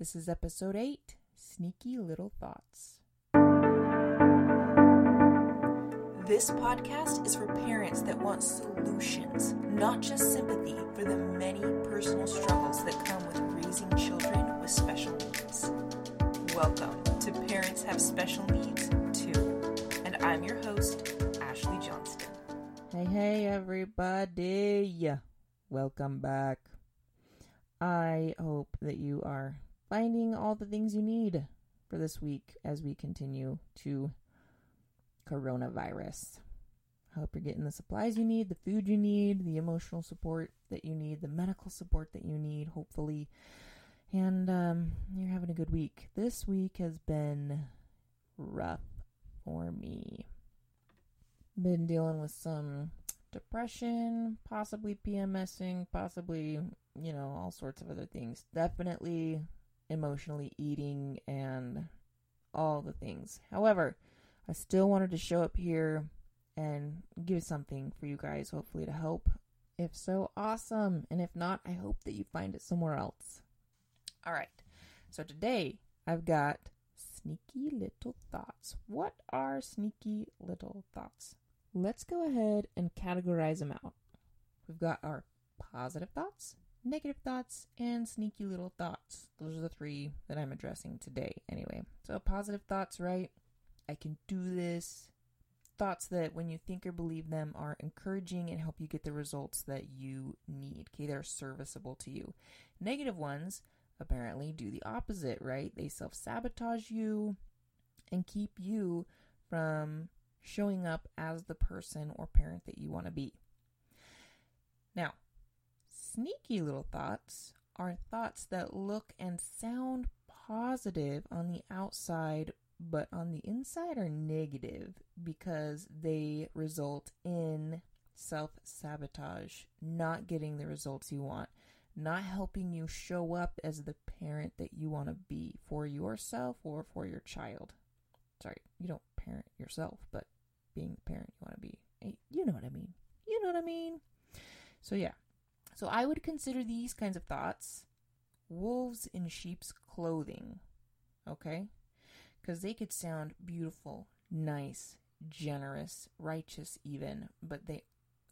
This is episode 8 Sneaky Little Thoughts. This podcast is for parents that want solutions, not just sympathy for the many personal struggles that come with raising children with special needs. Welcome to Parents Have Special Needs Too, and I'm your host, Ashley Johnston. Hey, hey, everybody. Welcome back. I hope that you are finding all the things you need for this week as we continue to coronavirus. I hope you're getting the supplies you need, the food you need, the emotional support that you need, the medical support that you need, hopefully. And um, you're having a good week. This week has been rough for me. Been dealing with some depression, possibly PMSing, possibly, you know, all sorts of other things. Definitely emotionally eating and all the things. However, I still wanted to show up here and give something for you guys, hopefully to help. If so, awesome. And if not, I hope that you find it somewhere else. All right. So today I've got sneaky little thoughts. What are sneaky little thoughts? Let's go ahead and categorize them out. We've got our positive thoughts, negative thoughts, and sneaky little thoughts. Those are the three that I'm addressing today, anyway. So, positive thoughts, right? I can do this. Thoughts that, when you think or believe them, are encouraging and help you get the results that you need. Okay, they're serviceable to you. Negative ones apparently do the opposite, right? They self sabotage you and keep you from showing up as the person or parent that you want to be. Now, sneaky little thoughts are thoughts that look and sound positive on the outside, but on the inside are negative because they result in self sabotage, not getting the results you want, not helping you show up as the parent that you want to be for yourself or for your child. Sorry, you don't parent yourself, but being the parent you want to be. You know what I mean. You know what I mean. So, yeah. So, I would consider these kinds of thoughts wolves in sheep's clothing. Okay? Because they could sound beautiful, nice, generous, righteous, even, but they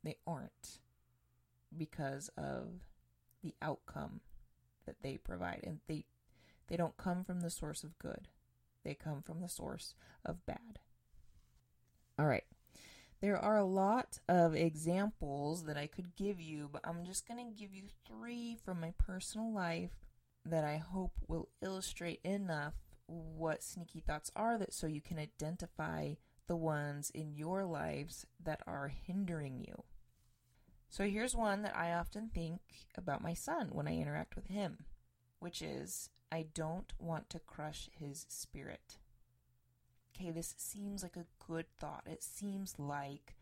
they aren't because of the outcome that they provide and they they don't come from the source of good they come from the source of bad all right. There are a lot of examples that I could give you, but I'm just going to give you three from my personal life that I hope will illustrate enough what sneaky thoughts are that so you can identify the ones in your lives that are hindering you. So here's one that I often think about my son when I interact with him, which is I don't want to crush his spirit okay, this seems like a good thought. It seems like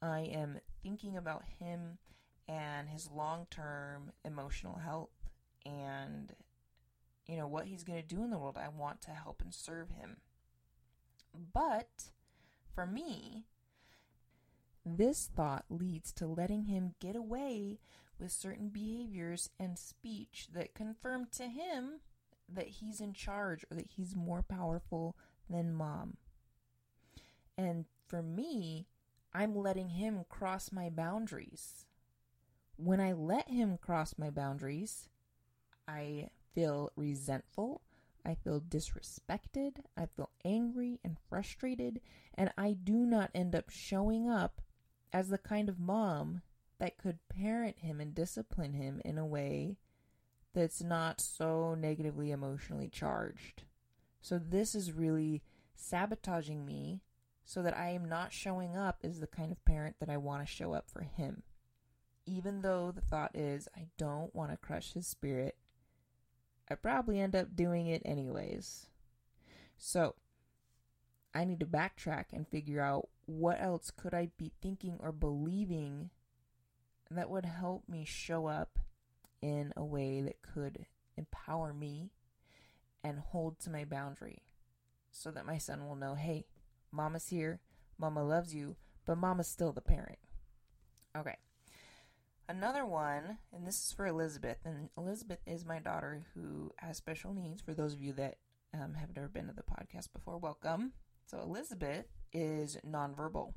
I am thinking about him and his long term emotional health and, you know, what he's going to do in the world. I want to help and serve him. But for me, this thought leads to letting him get away with certain behaviors and speech that confirm to him that he's in charge or that he's more powerful than mom. And for me, I'm letting him cross my boundaries. When I let him cross my boundaries, I feel resentful. I feel disrespected. I feel angry and frustrated. And I do not end up showing up as the kind of mom that could parent him and discipline him in a way that's not so negatively emotionally charged. So, this is really sabotaging me so that I am not showing up as the kind of parent that I want to show up for him. Even though the thought is, I don't want to crush his spirit, I probably end up doing it anyways. So, I need to backtrack and figure out what else could I be thinking or believing that would help me show up in a way that could empower me and hold to my boundary so that my son will know hey, mama's here, mama loves you, but mama's still the parent. Okay. Another one, and this is for Elizabeth, and Elizabeth is my daughter who has special needs. For those of you that um, have never been to the podcast before, welcome. So, Elizabeth is nonverbal,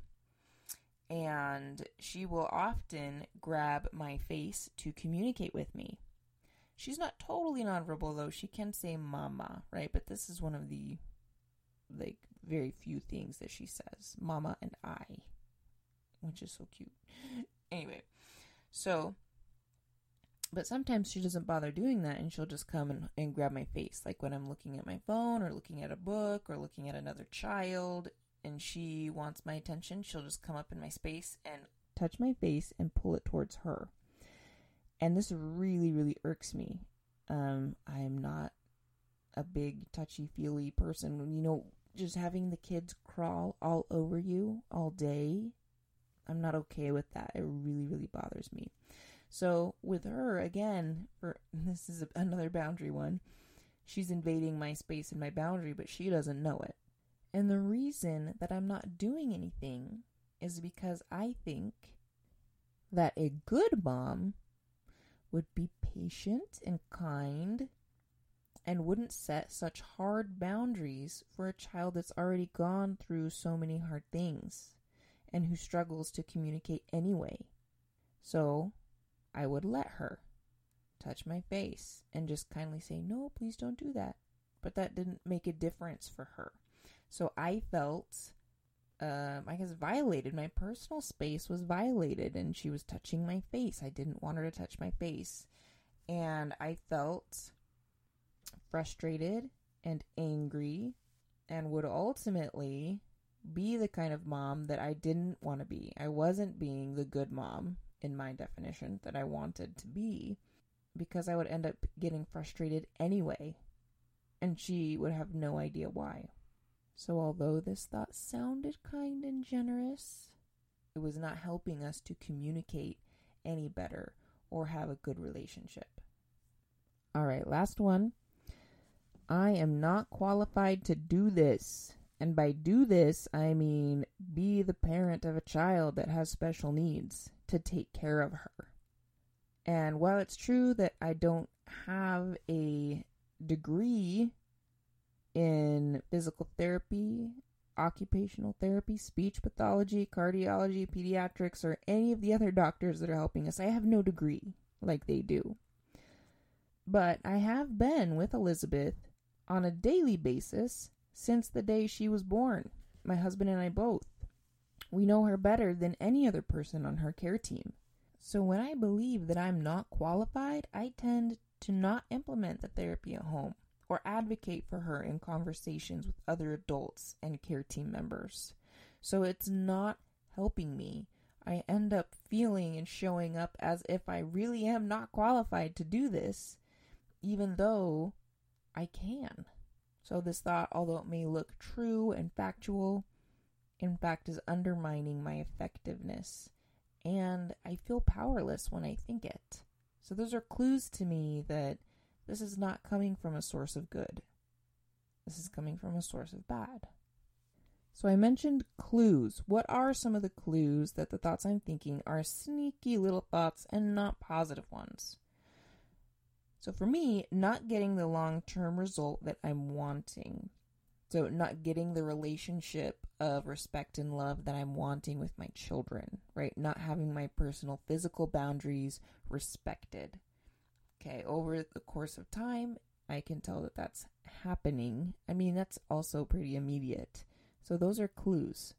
and she will often grab my face to communicate with me. She's not totally nonverbal though. She can say mama, right? But this is one of the like very few things that she says. Mama and I, which is so cute. Anyway, so but sometimes she doesn't bother doing that and she'll just come and, and grab my face like when i'm looking at my phone or looking at a book or looking at another child and she wants my attention she'll just come up in my space and touch my face and pull it towards her and this really really irks me. Um, i'm not a big touchy feely person. You know just having the kids crawl all over you all day i'm not okay with that. It really really bothers me. So with her again for this is another boundary one. She's invading my space and my boundary but she doesn't know it. And the reason that i'm not doing anything is because i think that a good mom would be patient and kind and wouldn't set such hard boundaries for a child that's already gone through so many hard things and who struggles to communicate anyway. So I would let her touch my face and just kindly say, No, please don't do that. But that didn't make a difference for her. So I felt um, I guess, violated. My personal space was violated, and she was touching my face. I didn't want her to touch my face. And I felt frustrated and angry, and would ultimately be the kind of mom that I didn't want to be. I wasn't being the good mom, in my definition, that I wanted to be, because I would end up getting frustrated anyway. And she would have no idea why. So, although this thought sounded kind and generous, it was not helping us to communicate any better or have a good relationship. All right, last one. I am not qualified to do this. And by do this, I mean be the parent of a child that has special needs to take care of her. And while it's true that I don't have a degree in physical therapy, occupational therapy, speech pathology, cardiology, pediatrics, or any of the other doctors that are helping us. I have no degree like they do. But I have been with Elizabeth on a daily basis since the day she was born. My husband and I both. We know her better than any other person on her care team. So when I believe that I'm not qualified, I tend to not implement the therapy at home or advocate for her in conversations with other adults and care team members. So it's not helping me. I end up feeling and showing up as if I really am not qualified to do this, even though I can. So, this thought, although it may look true and factual, in fact is undermining my effectiveness. And I feel powerless when I think it. So, those are clues to me that this is not coming from a source of good. This is coming from a source of bad. So I mentioned clues. What are some of the clues that the thoughts I'm thinking are sneaky little thoughts and not positive ones? So for me, not getting the long term result that I'm wanting. So not getting the relationship of respect and love that I'm wanting with my children, right? Not having my personal physical boundaries respected. Okay, over the course of time, I can tell that that's happening. I mean, that's also pretty immediate. So, those are clues.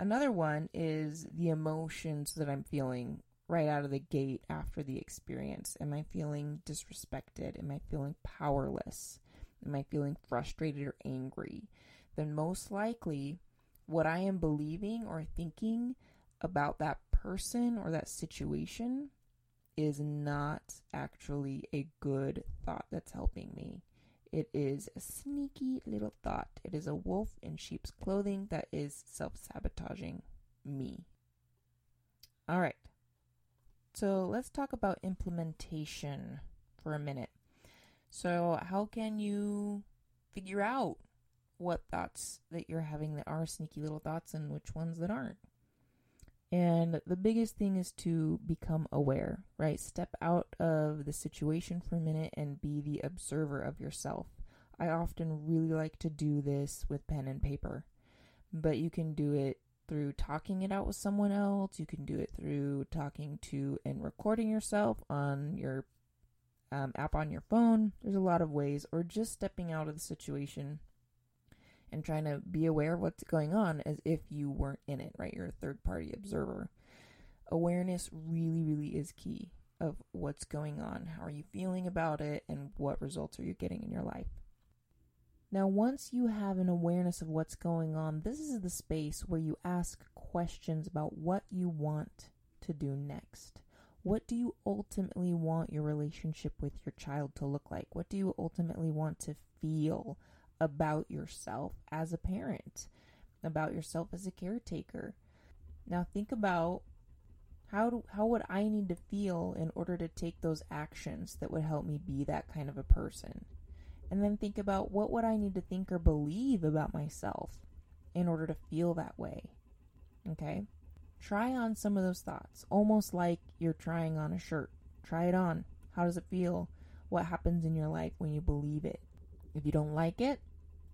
Another one is the emotions that I'm feeling right out of the gate after the experience. Am I feeling disrespected? Am I feeling powerless? Am I feeling frustrated or angry? Then, most likely, what I am believing or thinking about that person or that situation is not actually a good thought that's helping me. It is a sneaky little thought. It is a wolf in sheep's clothing that is self sabotaging me. All right. So let's talk about implementation for a minute. So, how can you figure out what thoughts that you're having that are sneaky little thoughts and which ones that aren't? And the biggest thing is to become aware, right? Step out of the situation for a minute and be the observer of yourself. I often really like to do this with pen and paper, but you can do it through talking it out with someone else. You can do it through talking to and recording yourself on your um, app on your phone. There's a lot of ways, or just stepping out of the situation and trying to be aware of what's going on as if you weren't in it, right? You're a third party observer. Awareness really, really is key of what's going on. How are you feeling about it, and what results are you getting in your life? Now, once you have an awareness of what's going on, this is the space where you ask questions about what you want to do next. What do you ultimately want your relationship with your child to look like? What do you ultimately want to feel about yourself as a parent, about yourself as a caretaker. Now think about how do, how would I need to feel in order to take those actions that would help me be that kind of a person? And then think about what would I need to think or believe about myself in order to feel that way. Okay? Try on some of those thoughts, almost like you're trying on a shirt. Try it on. How does it feel? What happens in your life when you believe it? If you don't like it,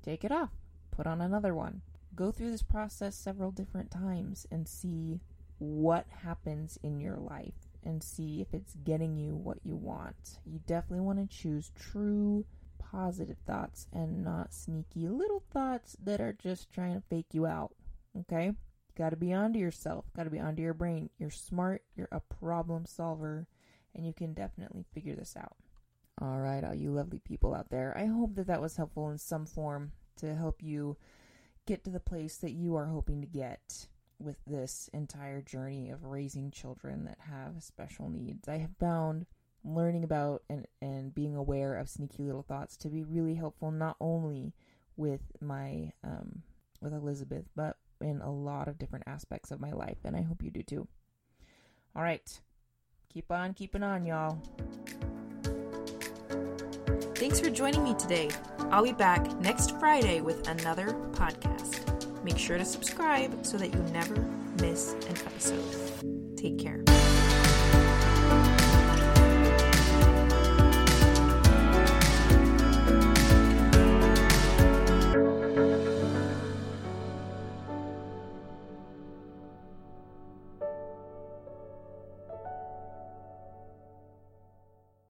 take it off, put on another one. Go through this process several different times and see what happens in your life and see if it's getting you what you want. You definitely want to choose true positive thoughts and not sneaky little thoughts that are just trying to fake you out. Okay? You Got to be onto yourself, got to be onto your brain. You're smart, you're a problem solver, and you can definitely figure this out. All right, all you lovely people out there. I hope that that was helpful in some form to help you get to the place that you are hoping to get with this entire journey of raising children that have special needs. I have found learning about and, and being aware of sneaky little thoughts to be really helpful not only with my um, with Elizabeth, but in a lot of different aspects of my life, and I hope you do too. All right, keep on keeping on, y'all. Thanks for joining me today. I'll be back next Friday with another podcast. Make sure to subscribe so that you never miss an episode. Take care.